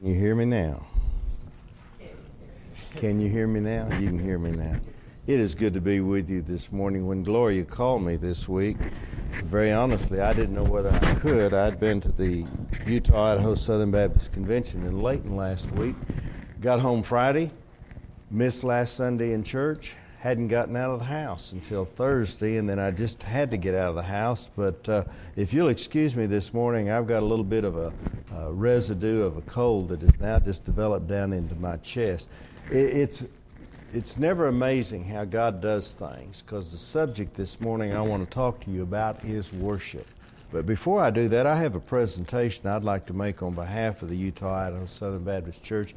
Can you hear me now? Can you hear me now? You can hear me now. It is good to be with you this morning. When Gloria called me this week, very honestly, I didn't know whether I could. I'd been to the Utah Idaho Southern Baptist Convention in Layton last week. Got home Friday, missed last Sunday in church, hadn't gotten out of the house until Thursday, and then I just had to get out of the house. But uh, if you'll excuse me this morning, I've got a little bit of a, residue of a cold that has now just developed down into my chest. It, it's it's never amazing how God does things because the subject this morning I want to talk to you about is worship. But before I do that, I have a presentation I'd like to make on behalf of the Utah Idaho Southern Baptist Church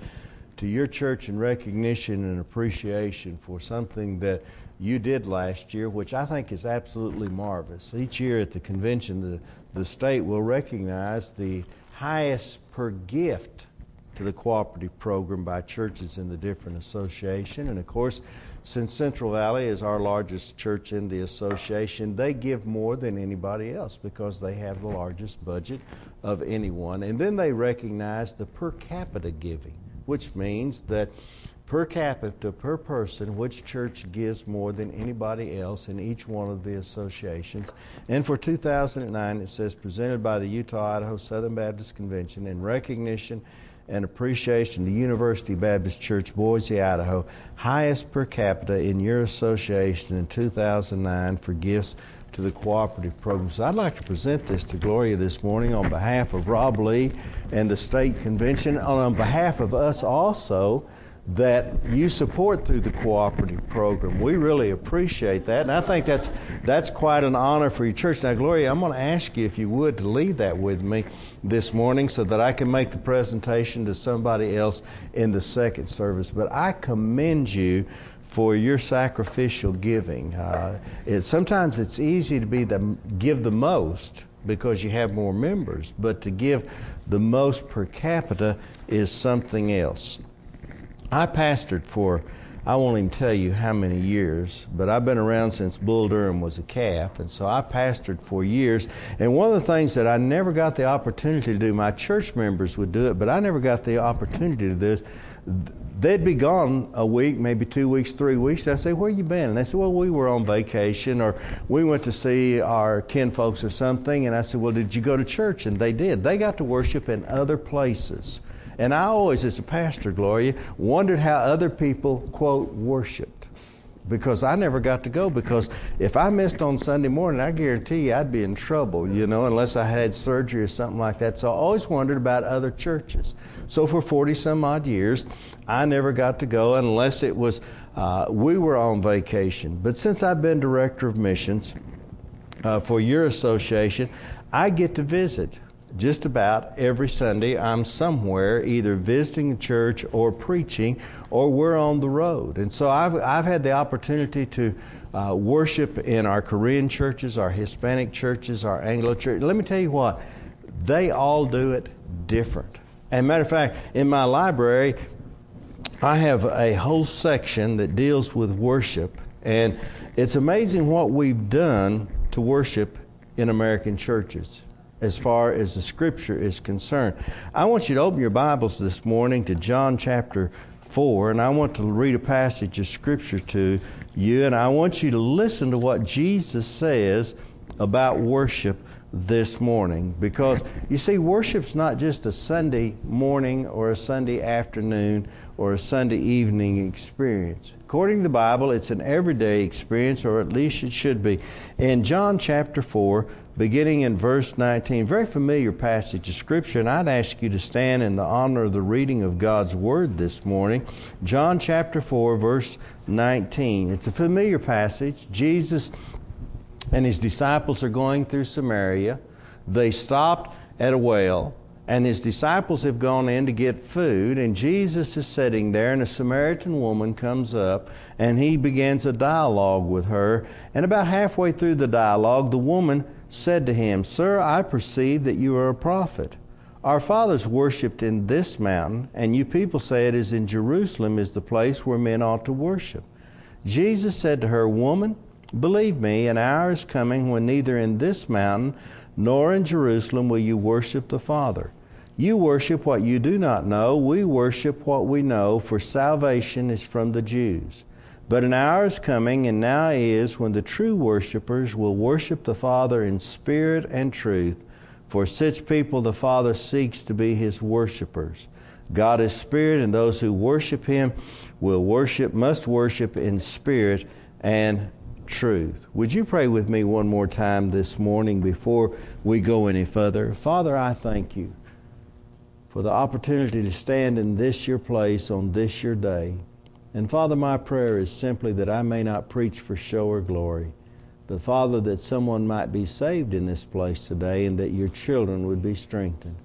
to your church in recognition and appreciation for something that you did last year, which I think is absolutely marvelous. Each year at the convention, the, the state will recognize the highest per gift to the cooperative program by churches in the different association. And of course, since Central Valley is our largest church in the association, they give more than anybody else because they have the largest budget of anyone. And then they recognize the per capita giving, which means that per capita, per person, which church gives more than anybody else in each one of the associations. And for 2009, it says presented by the Utah Idaho Southern Baptist Convention in recognition and appreciation to University Baptist Church, Boise, Idaho, highest per capita in your association in 2009 for gifts to the cooperative program. So I'd like to present this to Gloria this morning on behalf of Rob Lee and the state convention, and on behalf of us also that you support through the cooperative program. We really appreciate that, and I think that's that's quite an honor for your church. Now, Gloria, I'm going to ask you if you would to leave that with me this morning, so that I can make the presentation to somebody else in the second service. But I commend you for your sacrificial giving. Uh, it, sometimes it's easy to be the give the most because you have more members, but to give the most per capita is something else. I pastored for, I won't even tell you how many years, but I've been around since Bull Durham was a calf, and so I pastored for years. And one of the things that I never got the opportunity to do, my church members would do it, but I never got the opportunity to do this. They'd be gone a week, maybe two weeks, three weeks. I'd say, Where you been? And they said, Well, we were on vacation or we went to see our kinfolks or something. And I said, Well, did you go to church? And they did. They got to worship in other places. And I always, as a pastor, Gloria, wondered how other people, quote, worshiped. Because I never got to go. Because if I missed on Sunday morning, I guarantee you I'd be in trouble, you know, unless I had surgery or something like that. So I always wondered about other churches. So for 40 some odd years, I never got to go unless it was, uh, we were on vacation. But since I've been director of missions uh, for your association, I get to visit just about every Sunday, I'm somewhere either visiting the church or preaching, or we're on the road. And so I've, I've had the opportunity to uh, worship in our Korean churches, our Hispanic churches, our Anglo churches. Let me tell you what, they all do it different. And matter of fact, in my library, I have a whole section that deals with worship. And it's amazing what we've done to worship in American churches as far as the scripture is concerned. I want you to open your Bibles this morning to John chapter 4, and I want to read a passage of scripture to you, and I want you to listen to what Jesus says about worship this morning. Because you see, worship's not just a Sunday morning or a Sunday afternoon or a Sunday evening experience. According to the Bible, it's an everyday experience, or at least it should be. In John chapter 4, beginning in verse 19, very familiar passage of Scripture, and I'd ask you to stand in the honor of the reading of God's Word this morning. John chapter 4, verse 19. It's a familiar passage. Jesus and his disciples are going through Samaria. They stopped at a well and his disciples have gone in to get food, and Jesus is sitting there, and a Samaritan woman comes up, and he begins a dialogue with her. And about halfway through the dialogue, the woman said to him, Sir, I perceive that you are a prophet. Our fathers worshipped in this mountain, and you people say it is in Jerusalem is the place where men ought to worship. Jesus said to her, Woman, believe me, an hour is coming when neither in this mountain nor in Jerusalem will you worship the Father. You worship what you do not know. We worship what we know, for salvation is from the Jews. But an hour is coming, and now is, when the true worshippers will worship the Father in spirit and truth. For such people the Father seeks to be his worshippers. God is spirit, and those who worship him will worship, must worship in spirit and truth. Would you pray with me one more time this morning before we go any further? Father, I thank you for the opportunity to stand in this your place on this your day. And Father, my prayer is simply that I may not preach for show or glory, but Father, that someone might be saved in this place today and that your children would be strengthened.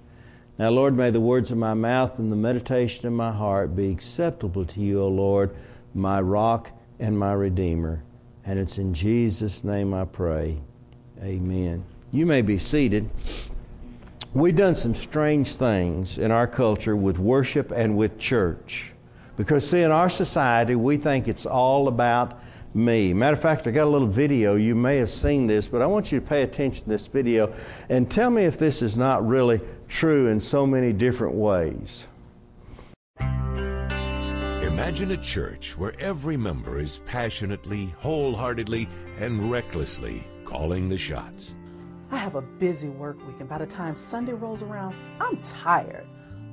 Now, Lord, may the words of my mouth and the meditation of my heart be acceptable to you, O Lord, my rock and my redeemer. And it's in Jesus' name I pray. Amen. You may be seated. We've done some strange things in our culture with worship and with church. Because, see, in our society, we think it's all about me. Matter of fact, I got a little video. You may have seen this, but I want you to pay attention to this video and tell me if this is not really true in so many different ways. Imagine a church where every member is passionately, wholeheartedly, and recklessly calling the shots. I have a busy work week, and by the time Sunday rolls around, I'm tired.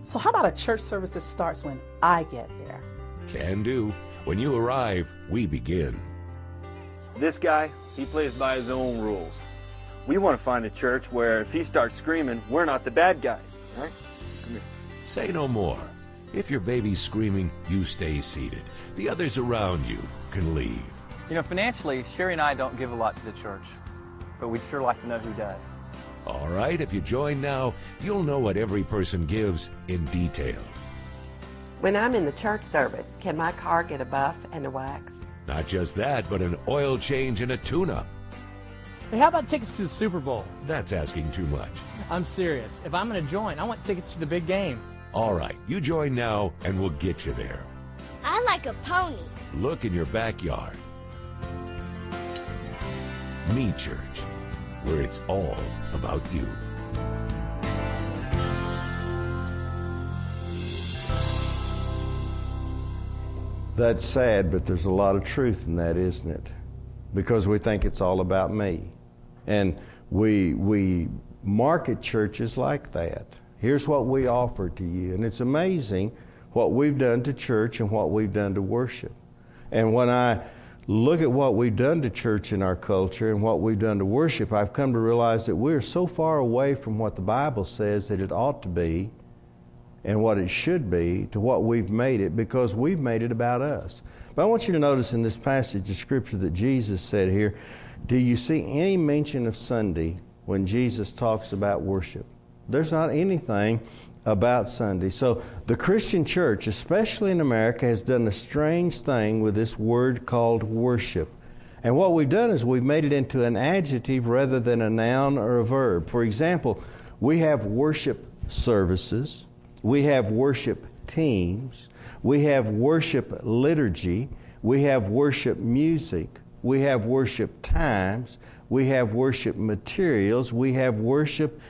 So, how about a church service that starts when I get there? Can do. When you arrive, we begin. This guy, he plays by his own rules. We want to find a church where if he starts screaming, we're not the bad guys, right? Say no more. If your baby's screaming, you stay seated. The others around you can leave. You know, financially, Sherry and I don't give a lot to the church, but we'd sure like to know who does. All right, if you join now, you'll know what every person gives in detail. When I'm in the church service, can my car get a buff and a wax? Not just that, but an oil change and a tune up. Hey, how about tickets to the Super Bowl? That's asking too much. I'm serious. If I'm going to join, I want tickets to the big game. All right, you join now and we'll get you there. I like a pony. Look in your backyard. Me Church, where it's all about you. That's sad, but there's a lot of truth in that, isn't it? Because we think it's all about me. And we, we market churches like that. Here's what we offer to you. And it's amazing what we've done to church and what we've done to worship. And when I look at what we've done to church in our culture and what we've done to worship, I've come to realize that we're so far away from what the Bible says that it ought to be and what it should be to what we've made it because we've made it about us. But I want you to notice in this passage of Scripture that Jesus said here do you see any mention of Sunday when Jesus talks about worship? There's not anything about Sunday. So the Christian church, especially in America, has done a strange thing with this word called worship. And what we've done is we've made it into an adjective rather than a noun or a verb. For example, we have worship services, We have worship teams. We have worship liturgy. We have worship music. We have worship times. We have worship materials. We have worship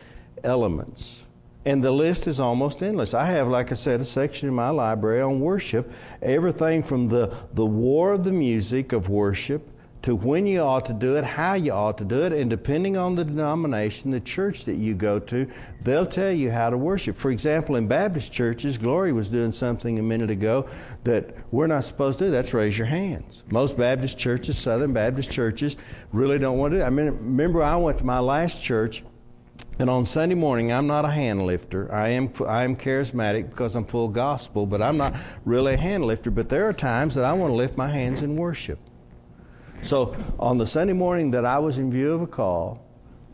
elements. And the list is almost endless. I have, like I said, a section in my library on worship. Everything from the, the war of the music of worship to when you ought to do it, how you ought to do it, and depending on the denomination, the church that you go to, they'll tell you how to worship. For example, in Baptist churches, Gloria was doing something a minute ago that we're not supposed to do. That's raise your hands. Most Baptist churches, Southern Baptist churches, really don't want to do. I mean, remember, I went to my last church. And on Sunday morning, I'm not a hand lifter. I am I am charismatic because I'm full gospel, but I'm not really a hand lifter. But there are times that I want to lift my hands in worship. So on the Sunday morning that I was in view of a call,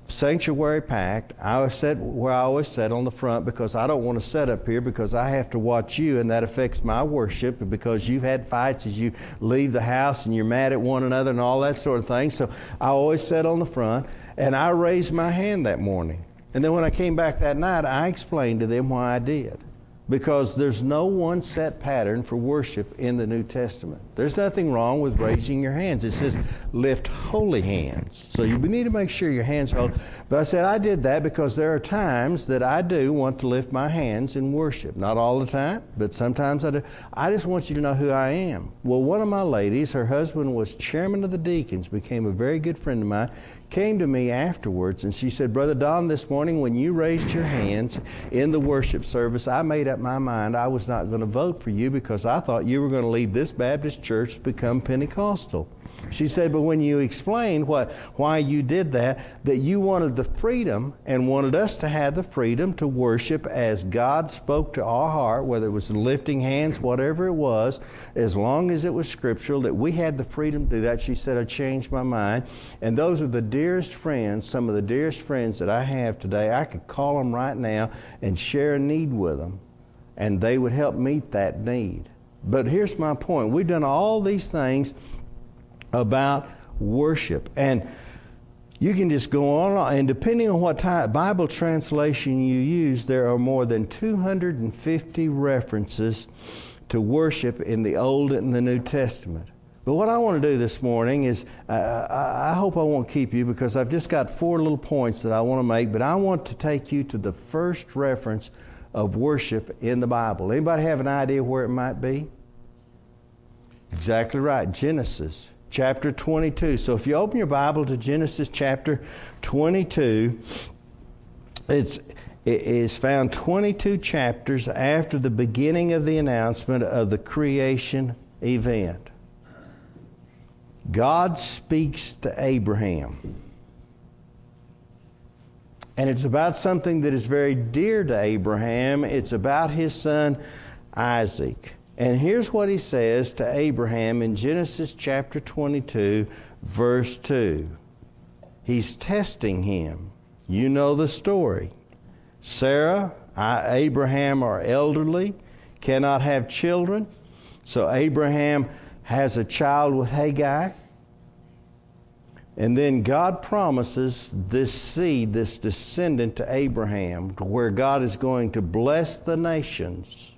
sanctuary packed, I was set where I always sat on the front because I don't want to sit up here because I have to watch you and that affects my worship because you've had fights as you leave the house and you're mad at one another and all that sort of thing. So I always sat on the front and I raised my hand that morning. And then when I came back that night, I explained to them why I did because there's no one set pattern for worship in the New Testament. There's nothing wrong with raising your hands. It says lift holy hands. So you need to make sure your hands are holy. But I said I did that because there are times that I do want to lift my hands in worship. Not all the time, but sometimes I do. I just want you to know who I am. Well, one of my ladies, her husband was chairman of the deacons, became a very good friend of mine came to me afterwards and she said, Brother Don, this morning when you raised your hands in the worship service, I made up my mind I was not going to vote for you because I thought you were going to lead this Baptist church to become Pentecostal. She said, but when you explained what, why you did that, that you wanted the freedom and wanted us to have the freedom to worship as God spoke to our heart, whether it was lifting hands, whatever it was, as long as it was scriptural, that we had the freedom to do that. She said, I changed my mind. And those are the dearest friends, some of the dearest friends that I have today. I could call them right now and share a need with them, and they would help meet that need. But here's my point. We've done all these things about worship. And you can just go on, and depending on what type Bible translation you use, there are more than 250 references to worship in the Old and the New Testament. But what I want to do this morning is, uh, I hope I won't keep you because I've just got four little points that I want to make, but I want to take you to the first reference of worship in the Bible. Anybody have an idea where it might be? Exactly right, Genesis chapter 22. So if you open your Bible to Genesis chapter 22, it's it is found 22 chapters after the beginning of the announcement of the creation event. God speaks to Abraham. And it's about something that is very dear to Abraham. It's about his son Isaac. And here's what he says to Abraham in Genesis chapter 22, verse 2. He's testing him. You know the story. Sarah, I, Abraham are elderly, cannot have children. So Abraham has a child with Hagar. And then God promises this seed, this descendant to Abraham, where God is going to bless the nations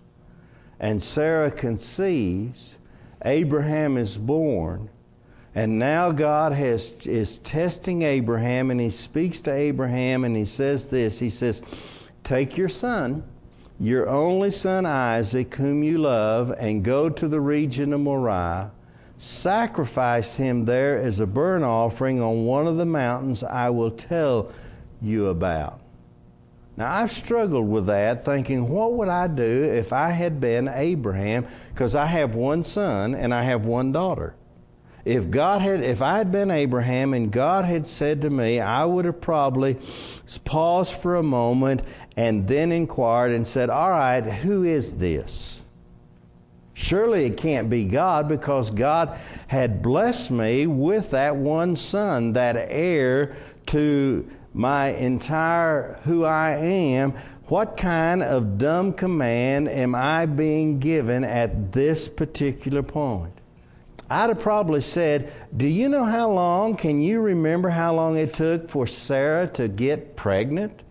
and Sarah conceives, Abraham is born, and now God has, is testing Abraham, and he speaks to Abraham, and he says this He says, Take your son, your only son Isaac, whom you love, and go to the region of Moriah. Sacrifice him there as a burnt offering on one of the mountains I will tell you about. Now, I've struggled with that, thinking, what would I do if I had been Abraham? Because I have one son and I have one daughter. If God had, if I had been Abraham and God had said to me, I would have probably paused for a moment and then inquired and said, All right, who is this? Surely it can't be God because God had blessed me with that one son, that heir to my entire who I am, what kind of dumb command am I being given at this particular point? I'd have probably said, Do you know how long? Can you remember how long it took for Sarah to get pregnant?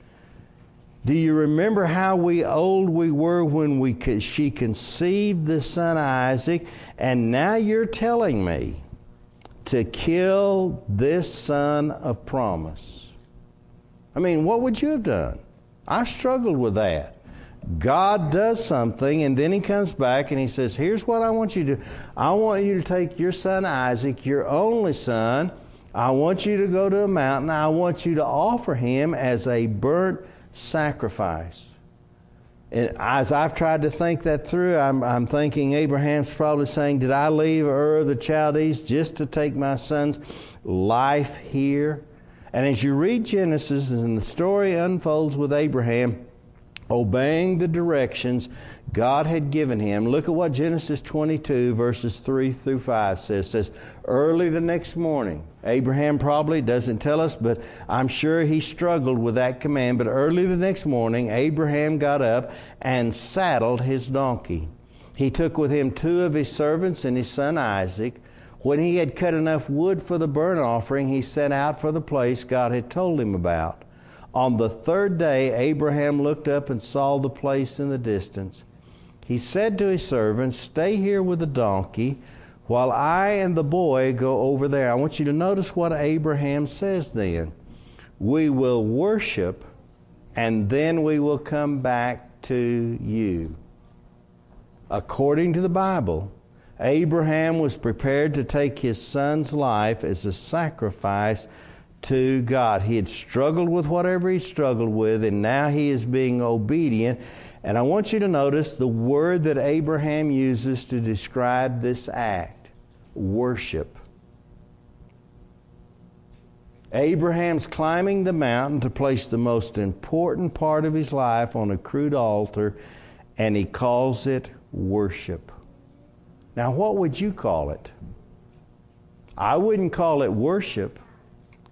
Do you remember how we old we were when we she conceived the son Isaac, and now you're telling me to kill this son of promise? I mean, what would you have done? I've struggled with that. God does something, and then He comes back and He says, Here's what I want you to do. I want you to take your son Isaac, your only son. I want you to go to a mountain. I want you to offer him as a burnt sacrifice. And as I've tried to think that through, I'm, I'm, thinking Abraham's probably saying, Did I leave Ur of the Chaldees just to take my son's life here? And as you read Genesis and the story unfolds with Abraham, obeying the directions God had given him. Look at what Genesis 22, verses 3 through 5 says. It says, Early the next morning, Abraham probably doesn't tell us, but I'm sure he struggled with that command. But early the next morning, Abraham got up and saddled his donkey. He took with him two of his servants and his son Isaac. When he had cut enough wood for the burnt offering, he set out for the place God had told him about. On the third day, Abraham looked up and saw the place in the distance. He said to his servants, Stay here with the donkey while I and the boy go over there. I want you to notice what Abraham says then. We will worship and then we will come back to you. According to the Bible, Abraham was prepared to take his son's life as a sacrifice to God. He had struggled with whatever he struggled with, and now he is being obedient. And I want you to notice the word that Abraham uses to describe this act worship. Abraham's climbing the mountain to place the most important part of his life on a crude altar, and he calls it worship. Now, what would you call it? I wouldn't call it worship.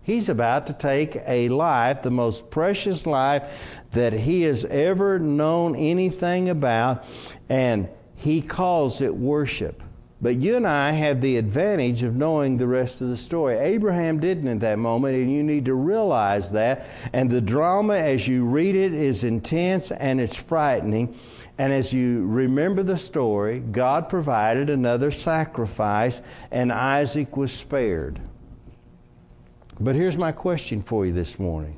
He's about to take a life, the most precious life that he has ever known anything about, and he calls it worship. But you and I have the advantage of knowing the rest of the story. Abraham didn't at that moment, and you need to realize that. And the drama, as you read it, is intense and it's frightening. And as you remember the story, God provided another sacrifice, and Isaac was spared. But here's my question for you this morning.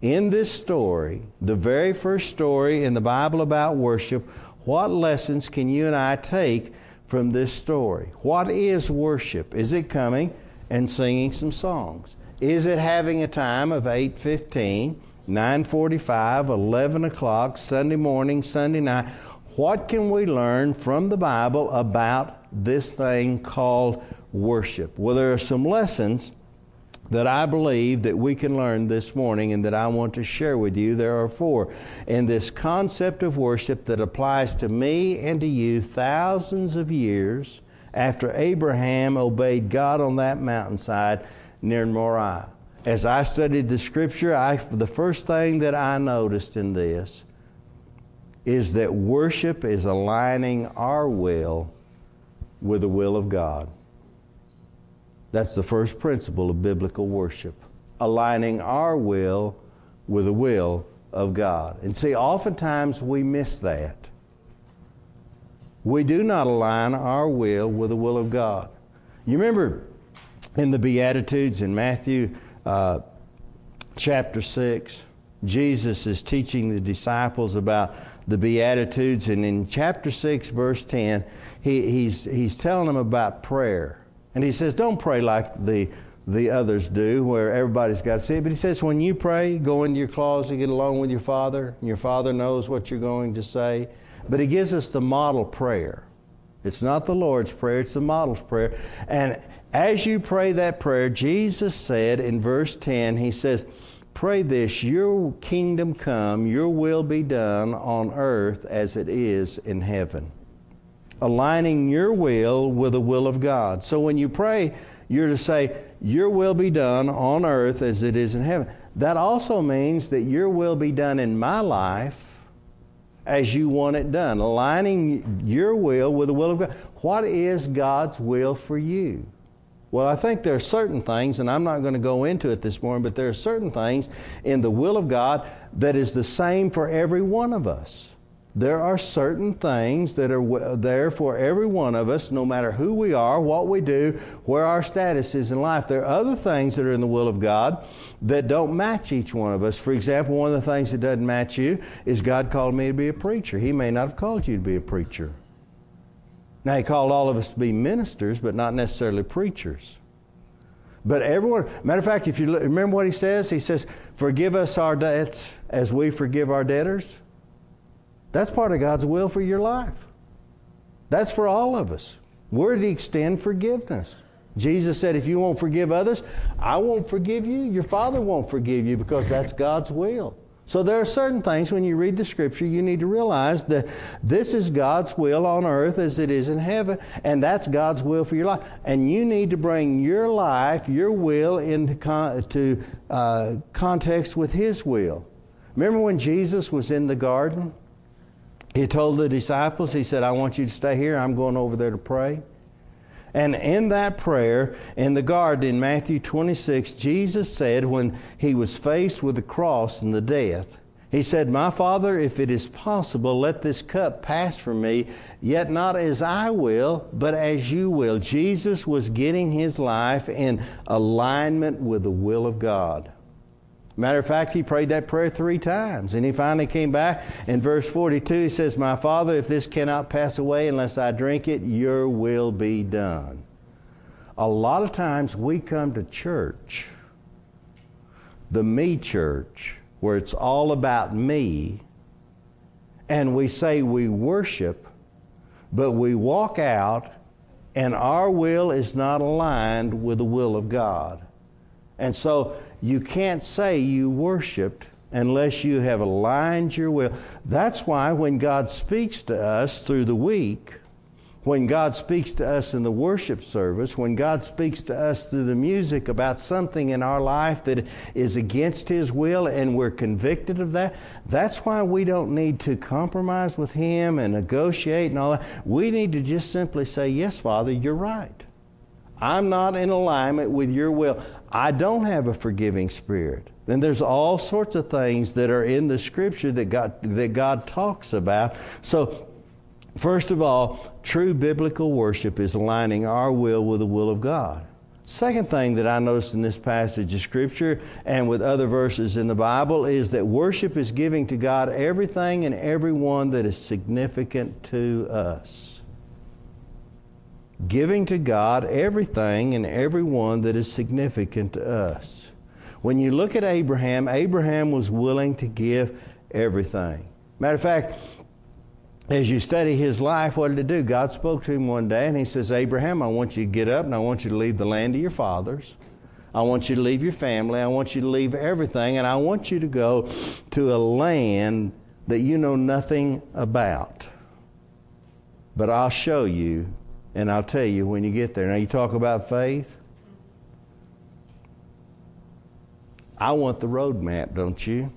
In this story, the very first story in the Bible about worship, what lessons can you and I take from this story? What is worship? Is it coming and singing some songs? Is it having a time of 8:15, 9:45, 11 o'clock, Sunday morning, Sunday night? What can we learn from the Bible about this thing called worship? Well, there are some lessons that I believe that we can learn this morning and that I want to share with you. There are four. In this concept of worship that applies to me and to you thousands of years after Abraham obeyed God on that mountainside near Moriah. As I studied the scripture, I, the first thing that I noticed in this is that worship is aligning our will with the will of God. That's the first principle of biblical worship, aligning our will with the will of God. And see, oftentimes we miss that. We do not align our will with the will of God. You remember in the Beatitudes in Matthew uh, chapter 6, Jesus is teaching the disciples about the Beatitudes, and in chapter 6, verse 10, he, he's, he's telling them about prayer. And he says, don't pray like the, the others do, where everybody's got to see it. But he says, when you pray, go into your closet, get along with your father, and your father knows what you're going to say. But he gives us the model prayer. It's not the Lord's Prayer, it's the model's prayer. And as you pray that prayer, Jesus said in verse 10, He says, Pray this, your kingdom come, your will be done on earth as it is in heaven aligning your will with the will of God. So when you pray, you're to say, Your will be done on earth as it is in heaven. That also means that your will be done in my life as you want it done, aligning your will with the will of God. What is God's will for you? Well, I think there are certain things, and I'm not going to go into it this morning, but there are certain things in the will of God that is the same for every one of us. There are certain things that are there for every one of us, no matter who we are, what we do, where our status is in life. There are other things that are in the will of God that don't match each one of us. For example, one of the things that doesn't match you is God called me to be a preacher. He may not have called you to be a preacher. Now, he called all of us to be ministers, but not necessarily preachers. But everyone, matter of fact, if you look, remember what he says, he says, Forgive us our debts as we forgive our debtors. That's part of God's will for your life. That's for all of us. We're to extend forgiveness. Jesus said, If you won't forgive others, I won't forgive you. Your Father won't forgive you because that's God's will. So there are certain things when you read the scripture you need to realize that this is God's will on earth as it is in heaven, and that's God's will for your life. And you need to bring your life, your will, into con- to, uh, context with His will. Remember when Jesus was in the garden? He told the disciples, He said, I want you to stay here. I'm going over there to pray. And in that prayer in the garden in Matthew 26, Jesus said when he was faced with the cross and the death, he said, My Father, if it is possible, let this cup pass from me, yet not as I will, but as you will. Jesus was getting his life in alignment with the will of God. Matter of fact, he prayed that prayer three times. And he finally came back in verse 42. He says, My Father, if this cannot pass away unless I drink it, your will be done. A lot of times we come to church, the me church, where it's all about me, and we say we worship, but we walk out and our will is not aligned with the will of God. And so you can't say you worshiped unless you have aligned your will. That's why when God speaks to us through the week, when God speaks to us in the worship service, when God speaks to us through the music about something in our life that is against His will and we're convicted of that, that's why we don't need to compromise with Him and negotiate and all that. We need to just simply say, Yes, Father, you're right. I'm not in alignment with your will. I don't have a forgiving spirit. Then there's all sorts of things that are in the scripture that God, that God talks about. So, first of all, true biblical worship is aligning our will with the will of God. Second thing that I noticed in this passage of Scripture and with other verses in the Bible is that worship is giving to God everything and everyone that is significant to us giving to God everything and everyone that is significant to us. When you look at Abraham, Abraham was willing to give everything. Matter of fact, as you study his life, what did he do? God spoke to him one day and he says, Abraham, I want you to get up and I want you to leave the land of your fathers. I want you to leave your family. I want you to leave everything. And I want you to go to a land that you know nothing about. But I'll show you and I'll tell you when you get there. Now, you talk about faith. I want the roadmap, don't you?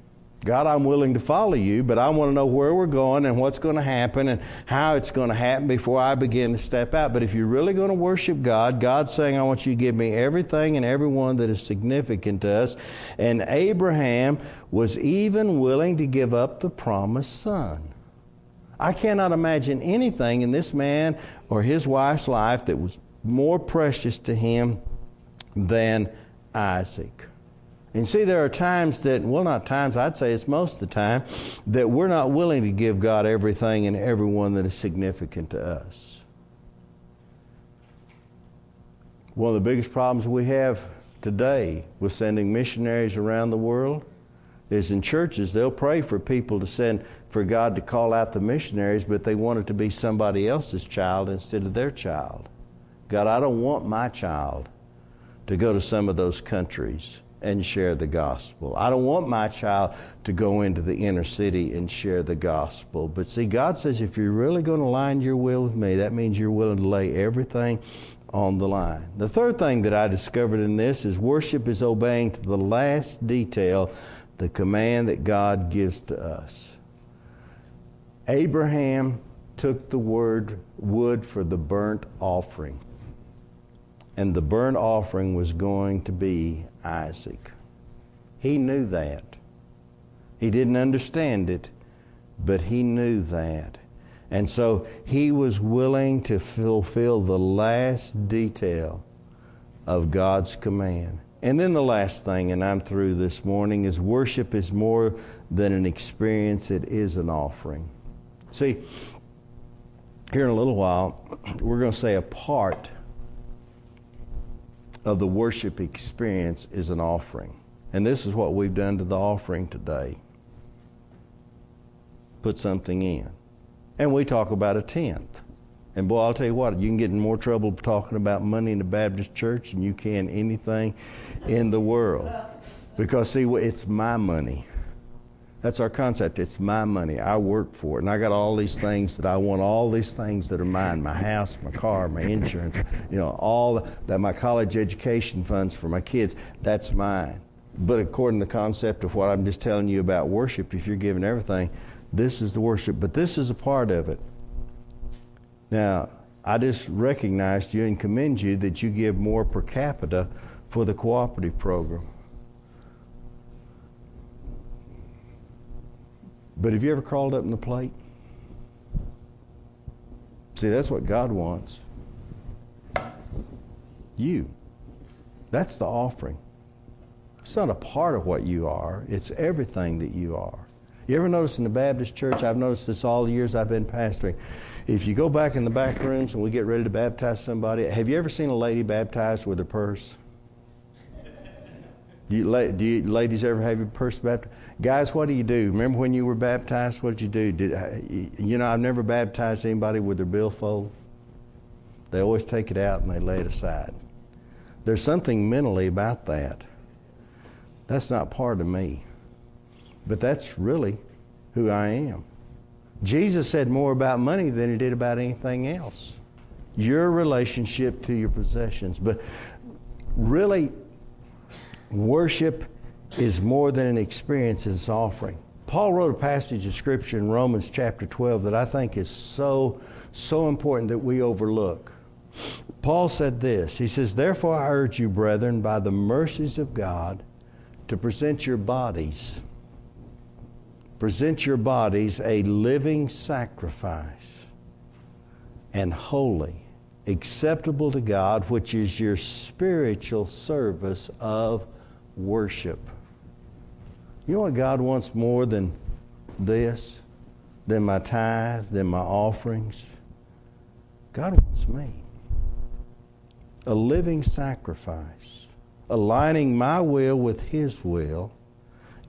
God, I'm willing to follow you, but I want to know where we're going and what's going to happen and how it's going to happen before I begin to step out. But if you're really going to worship God, God's saying, I want you to give me everything and everyone that is significant to us. And Abraham was even willing to give up the promised son. I cannot imagine anything in this man or his wife's life that was more precious to him than Isaac. And see, there are times that, well, not times, I'd say it's most of the time, that we're not willing to give God everything and everyone that is significant to us. One of the biggest problems we have today with sending missionaries around the world is in churches, they'll pray for people to send for God to call out the missionaries, but they want it to be somebody else's child instead of their child. God, I don't want my child to go to some of those countries and share the gospel. I don't want my child to go into the inner city and share the gospel. But see, God says if you're really going to line your will with me, that means you're willing to lay everything on the line. The third thing that I discovered in this is worship is obeying to the last detail the command that God gives to us. Abraham took the word wood for the burnt offering. and the burnt offering was going to be Isaac. He knew that. He didn't understand it, but he knew that. And so he was willing to fulfill the last detail of God's command. And then the last thing, and I'm through this morning, is worship is more than an experience, it is an offering. See, here in a little while, we're going to say a part of the worship experience is an offering. And this is what we've done to the offering today put something in. And we talk about a tenth. And boy, I'll tell you what, you can get in more trouble talking about money in the Baptist church than you can anything in the world. Because, see, it's my money. That's our concept. It's my money. I work for it. And I got all these things that I want, all these things that are mine my house, my car, my insurance, you know, all that my college education funds for my kids. That's mine. But according to the concept of what I'm just telling you about worship, if you're giving everything, this is the worship. But this is a part of it. Now, I just recognized you and commend you that you give more per capita for the cooperative program. But have you ever crawled up in the plate? See, that's what God wants. You. That's the offering. It's not a part of what you are, it's everything that you are. You ever notice in the Baptist church, I've noticed this all the years I've been pastoring, if you go back in the back rooms and we get ready to baptize somebody, have you ever seen a lady baptized with her purse? Do you, do you ladies ever have your purse baptized? Guys, what do you do? Remember when you were baptized? What did you do? Did, uh, you know, I've never baptized anybody with their billfold. They always take it out and they lay it aside. There's something mentally about that. That's not part of me. But that's really who I am. Jesus said more about money than he did about anything else. Your relationship to your possessions. But really, worship is more than an experience, it's offering. Paul wrote a passage of scripture in Romans chapter 12 that I think is so, so important that we overlook. Paul said this He says, Therefore I urge you, brethren, by the mercies of God, to present your bodies present your bodies a living sacrifice and holy, acceptable to God, which is your spiritual service of worship. You know what God wants more than this, than my tithe, than my offerings? God wants me. A living sacrifice, aligning my will with His will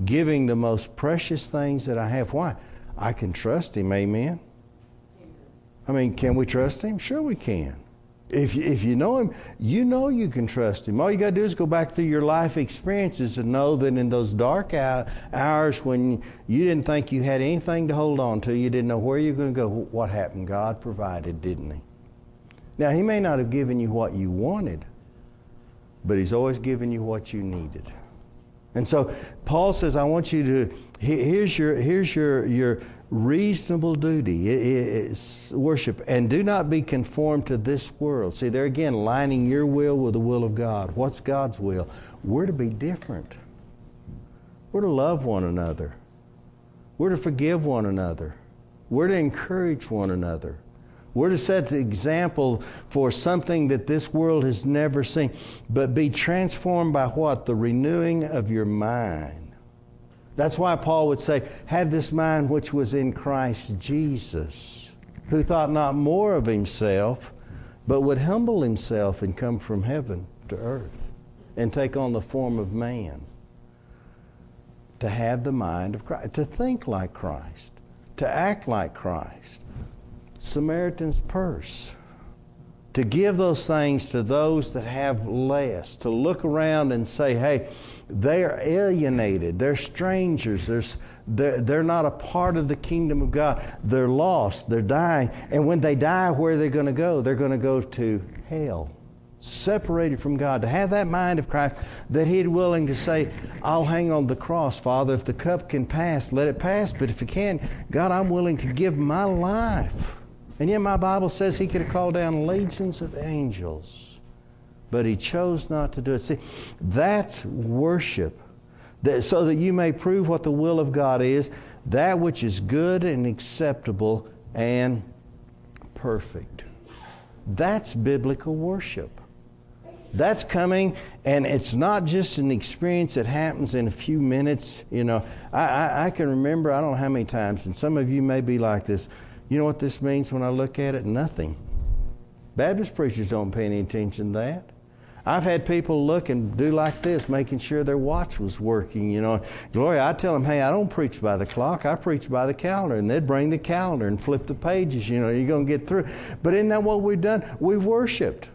giving the most precious things that I have. Why? I can trust Him, amen? I mean, can we trust Him? Sure, we can. If you, if you know Him, you know you can trust Him. All you got to do is go back through your life experiences and know that in those dark hours when you didn't think you had anything to hold on to, you didn't know where you were going to go, what happened? God provided, didn't He? Now, He may not have given you what you wanted, but He's always given you what you needed. And so Paul says, I want you to, here's your, here's your, your reasonable duty. it's worship. And do not be conformed to this world. See, there again, lining your will with the will of God. What's God's will? We're to be different. We're to love one another. We're to forgive one another. We're to encourage one another. We're to set the example for something that this world has never seen. But be transformed by what? The renewing of your mind. That's why Paul would say, Have this mind which was in Christ Jesus, who thought not more of himself, but would humble himself and come from heaven to earth and take on the form of man. To have the mind of Christ, to think like Christ, to act like Christ. Samaritan's purse. To give those things to those that have less, to look around and say, hey, they are alienated, they're strangers, There's, they're, they're not a part of the kingdom of God, they're lost, they're dying. And when they die, where are they going to go? They're going to go to hell separated from God, to have that mind of Christ, that He'd willing to say, I'll hang on the cross, Father. If the cup can pass, let it pass. But if it can, God, I'm willing to give my life and yet my Bible says he could have called down legions of angels but he chose not to do it. See, that's worship. That, so that you may prove what the will of God is, that which is good and acceptable and perfect. That's biblical worship. That's coming, and it's not just an experience that happens in a few minutes. You know, I, I, I, can remember, I don't know how many times, and some of you may be like this. You know what this means when I look at it? Nothing. Baptist preachers don't pay any attention to that. I've had people look and do like this, making sure their watch was working. You know, Gloria, I tell them, hey, I don't preach by the clock, I preach by the calendar. And they'd bring the calendar and flip the pages. You know, you're going to get through. But isn't that what we've done? We worshiped.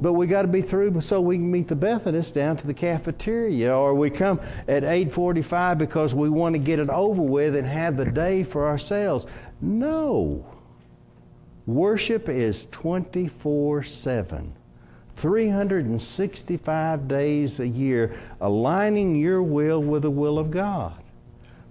But we got to be through so we can meet the Methodists down to the cafeteria, or we come at 8:45 because we want to get it over with and have the day for ourselves. No. Worship is 24 7. 365 days a year, aligning your will with the will of God.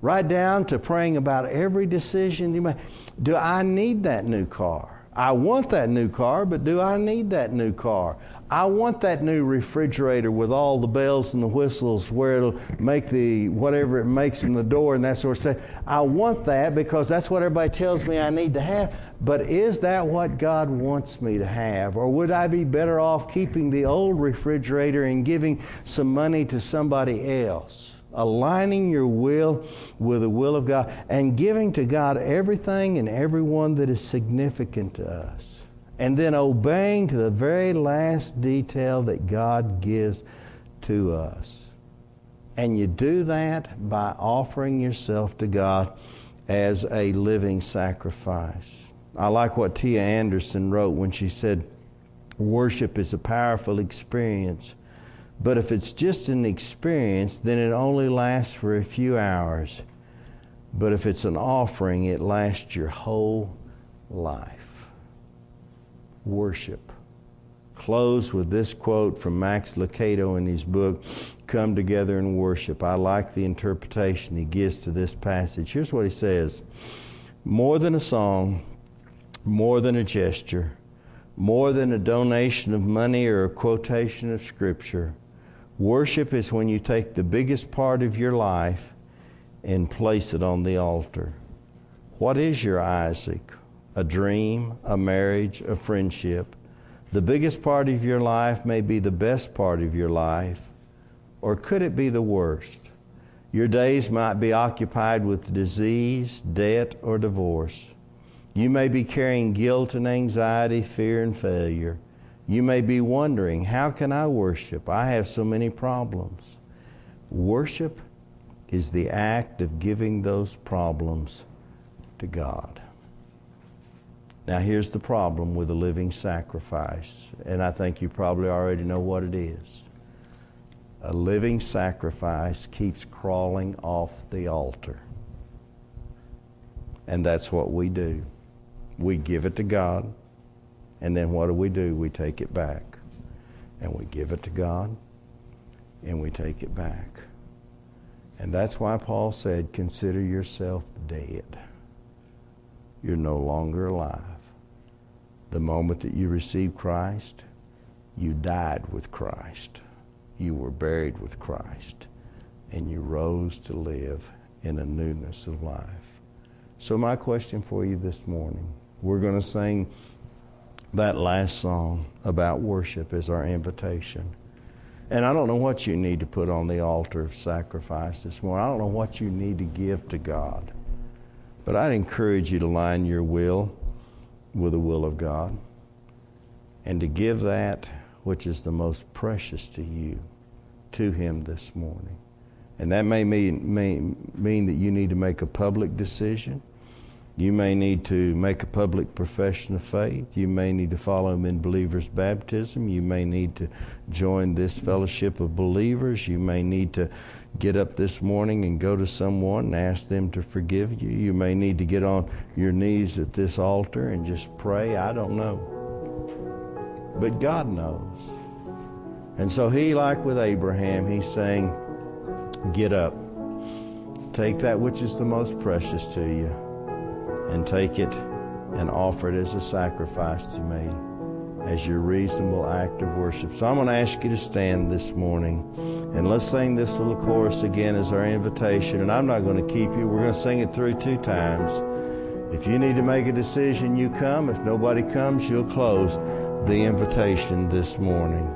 Right down to praying about every decision you make. Do I need that new car? I want that new car, but do I need that new car? I want that new refrigerator with all the bells and the whistles where it'll make the whatever it makes in the door and that sort of stuff. I want that because that's what everybody tells me I need to have. But is that what God wants me to have? Or would I be better off keeping the old refrigerator and giving some money to somebody else? Aligning your will with the will of God and giving to God everything and everyone that is significant to us. And then obeying to the very last detail that God gives to us. And you do that by offering yourself to God as a living sacrifice. I like what Tia Anderson wrote when she said, Worship is a powerful experience, but if it's just an experience, then it only lasts for a few hours. But if it's an offering, it lasts your whole life. Worship. Close with this quote from Max Lucado in his book, Come Together and Worship. I like the interpretation he gives to this passage. Here's what he says More than a song, more than a gesture, more than a donation of money or a quotation of Scripture. Worship is when you take the biggest part of your life and place it on the altar. What is your Isaac? A dream, a marriage, a friendship. The biggest part of your life may be the best part of your life, or could it be the worst? Your days might be occupied with disease, debt, or divorce. You may be carrying guilt and anxiety, fear and failure. You may be wondering, how can I worship? I have so many problems. Worship is the act of giving those problems to God. Now, here's the problem with a living sacrifice, and I think you probably already know what it is. A living sacrifice keeps crawling off the altar. And that's what we do we give it to God, and then what do we do? We take it back. And we give it to God, and we take it back. And that's why Paul said, Consider yourself dead. You're no longer alive. The moment that you received Christ, you died with Christ. You were buried with Christ. And you rose to live in a newness of life. So, my question for you this morning we're going to sing that last song about worship is our invitation. And I don't know what you need to put on the altar of sacrifice this morning. I don't know what you need to give to God. But I'd encourage you to line your will with the will of God and to give that which is the most precious to you to Him this morning. And that may mean, may mean that you need to make a public decision. You may need to make a public profession of faith. You may need to follow him in believer's baptism. You may need to join this fellowship of believers. You may need to get up this morning and go to someone and ask them to forgive you. You may need to get on your knees at this altar and just pray. I don't know. But God knows. And so he, like with Abraham, he's saying, Get up. Take that which is the most precious to you and take it and offer it as a sacrifice to me. as your reasonable act of worship. So I'm going to ask you to stand this morning and let's sing this little chorus again as our invitation. And I'm not going to keep you. We're going to sing it through two times. If you need to make a decision, you come. If nobody comes, you'll close the invitation this morning.